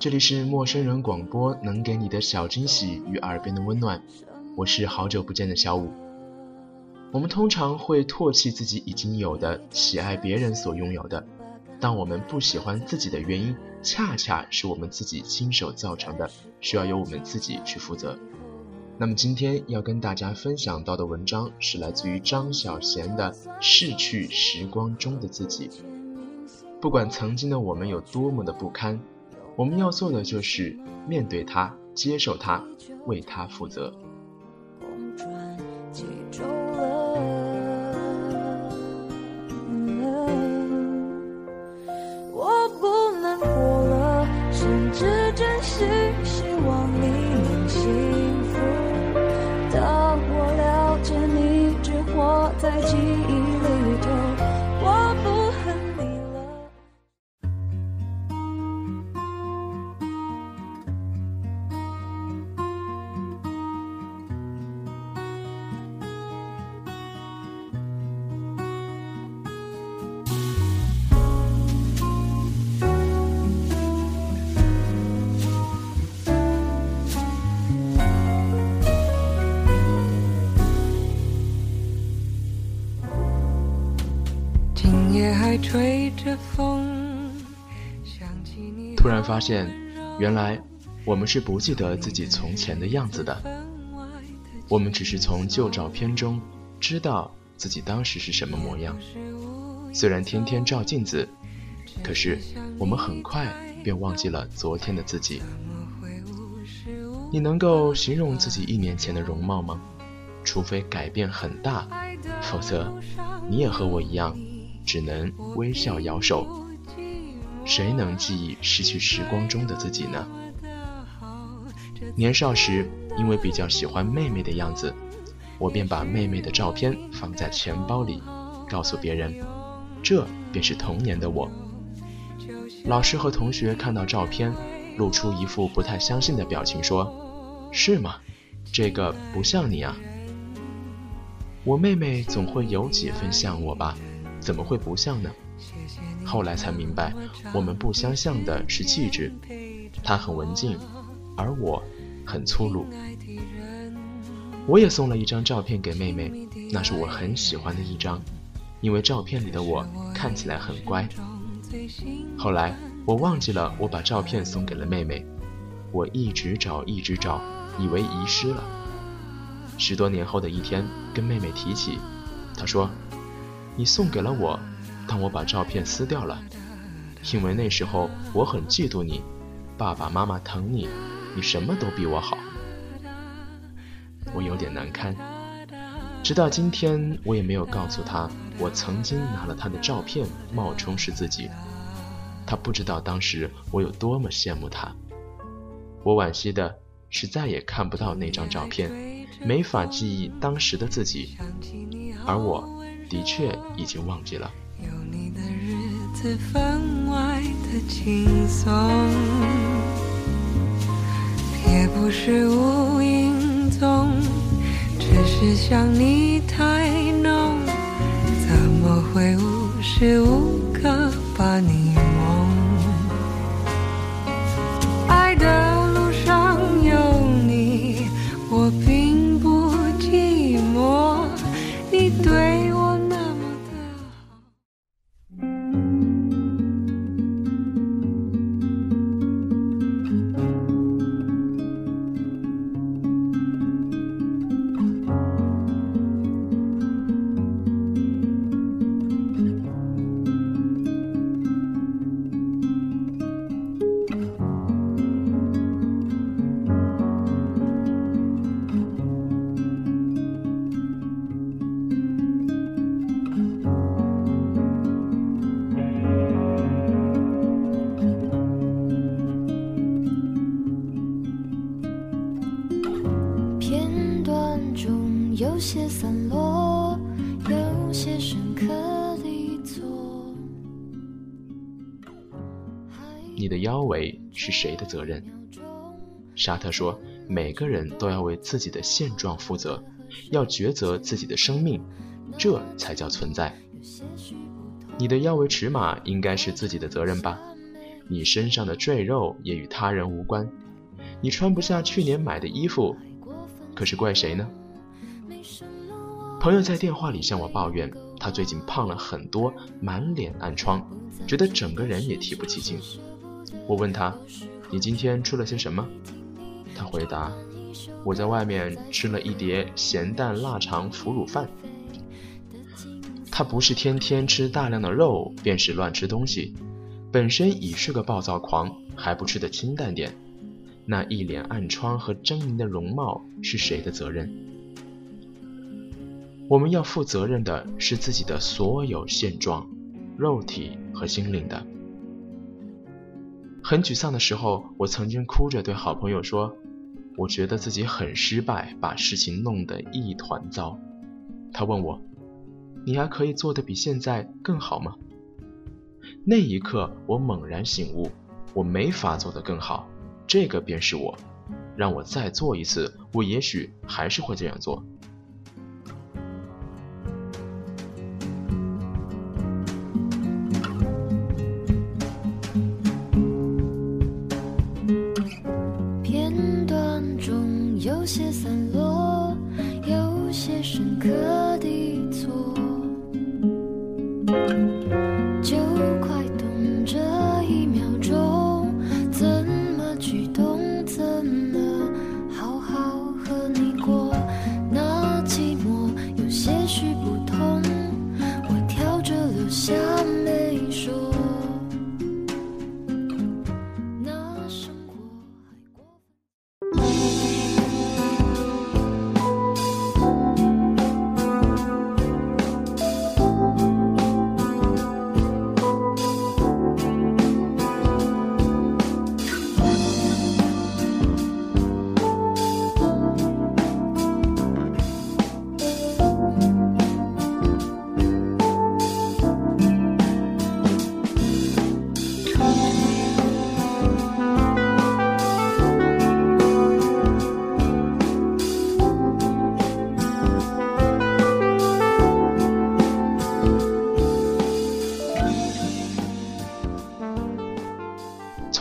这里是陌生人广播，能给你的小惊喜与耳边的温暖。我是好久不见的小五。我们通常会唾弃自己已经有的，喜爱别人所拥有的。但我们不喜欢自己的原因，恰恰是我们自己亲手造成的，需要由我们自己去负责。那么今天要跟大家分享到的文章是来自于张小娴的《逝去时光中的自己》。不管曾经的我们有多么的不堪。我们要做的就是面对它，接受它，为它负责。突然发现，原来我们是不记得自己从前的样子的。我们只是从旧照片中知道自己当时是什么模样。虽然天天照镜子，可是我们很快便忘记了昨天的自己。你能够形容自己一年前的容貌吗？除非改变很大，否则你也和我一样。只能微笑摇手，谁能记忆失去时光中的自己呢？年少时，因为比较喜欢妹妹的样子，我便把妹妹的照片放在钱包里，告诉别人，这便是童年的我。老师和同学看到照片，露出一副不太相信的表情，说：“是吗？这个不像你啊。”我妹妹总会有几分像我吧。怎么会不像呢？后来才明白，我们不相像的是气质。他很文静，而我很粗鲁。我也送了一张照片给妹妹，那是我很喜欢的一张，因为照片里的我看起来很乖。后来我忘记了我把照片送给了妹妹，我一直找一直找，以为遗失了。十多年后的一天，跟妹妹提起，她说。你送给了我，但我把照片撕掉了，因为那时候我很嫉妒你，爸爸妈妈疼你，你什么都比我好，我有点难堪。直到今天，我也没有告诉他我曾经拿了他的照片冒充是自己，他不知道当时我有多么羡慕他。我惋惜的是再也看不到那张照片，没法记忆当时的自己，而我。的确已经忘记了。有你的日子分外的轻松也不是无影踪只是想你太浓怎么会无时无刻把你些散落，有些深刻。你的腰围是谁的责任？沙特说，每个人都要为自己的现状负责，要抉择自己的生命，这才叫存在。你的腰围尺码应该是自己的责任吧？你身上的赘肉也与他人无关。你穿不下去年买的衣服，可是怪谁呢？朋友在电话里向我抱怨，他最近胖了很多，满脸暗疮，觉得整个人也提不起劲。我问他：“你今天吃了些什么？”他回答：“我在外面吃了一碟咸蛋腊肠腐乳饭。”他不是天天吃大量的肉，便是乱吃东西，本身已是个暴躁狂，还不吃得清淡点。那一脸暗疮和狰狞的容貌是谁的责任？我们要负责任的是自己的所有现状，肉体和心灵的。很沮丧的时候，我曾经哭着对好朋友说：“我觉得自己很失败，把事情弄得一团糟。”他问我。你还可以做得比现在更好吗？那一刻，我猛然醒悟，我没法做得更好，这个便是我。让我再做一次，我也许还是会这样做。深刻的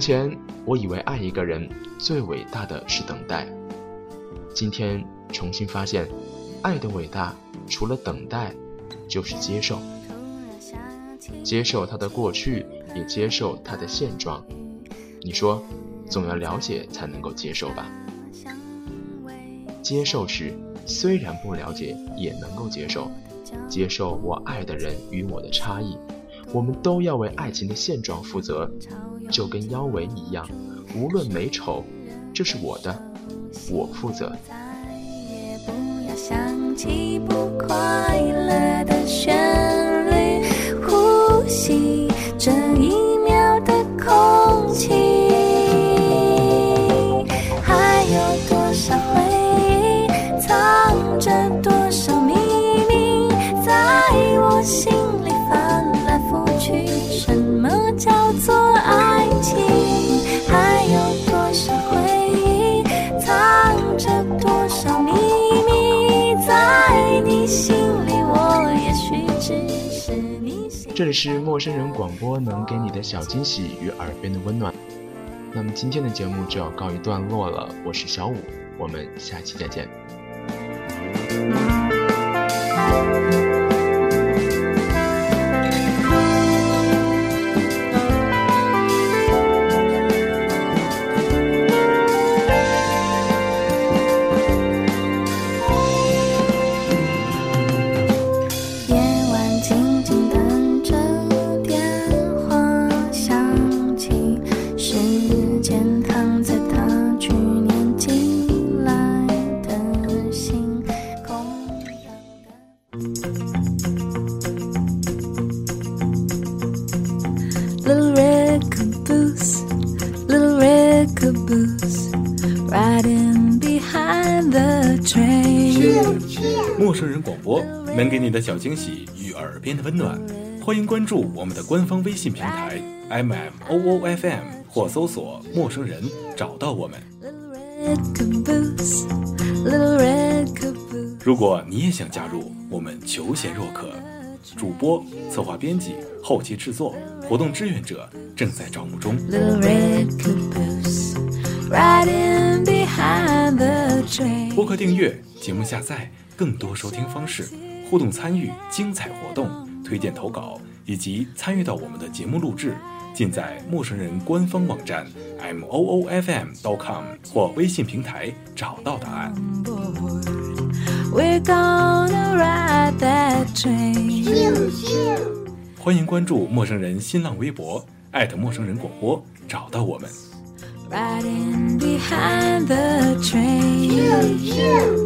从前，我以为爱一个人最伟大的是等待。今天重新发现，爱的伟大除了等待，就是接受。接受他的过去，也接受他的现状。你说，总要了解才能够接受吧？接受时，虽然不了解，也能够接受。接受我爱的人与我的差异。我们都要为爱情的现状负责，就跟腰围一样，无论美丑，这是我的，我负责。再也不要想起不快乐的旋律，呼吸这一秒的空气，这里是陌生人广播，能给你的小惊喜与耳边的温暖。那么今天的节目就要告一段落了，我是小五，我们下期再见。Little red caboose, little red caboose, riding behind the train. 陌生人广播能给你的小惊喜与耳边的温暖，欢迎关注我们的官方微信平台 M M O O F M 或搜索“陌生人”找到我们。如果你也想加入，我们求贤若渴，主播、策划、编辑、后期制作、活动志愿者正在招募中。播客订阅、节目下载、更多收听方式、互动参与、精彩活动、推荐投稿以及参与到我们的节目录制，尽在陌生人官方网站 m o o f m dot com 或微信平台找到答案。欢迎关注陌生人新浪微博，艾特陌生人广播，找到我们。Riding behind the train.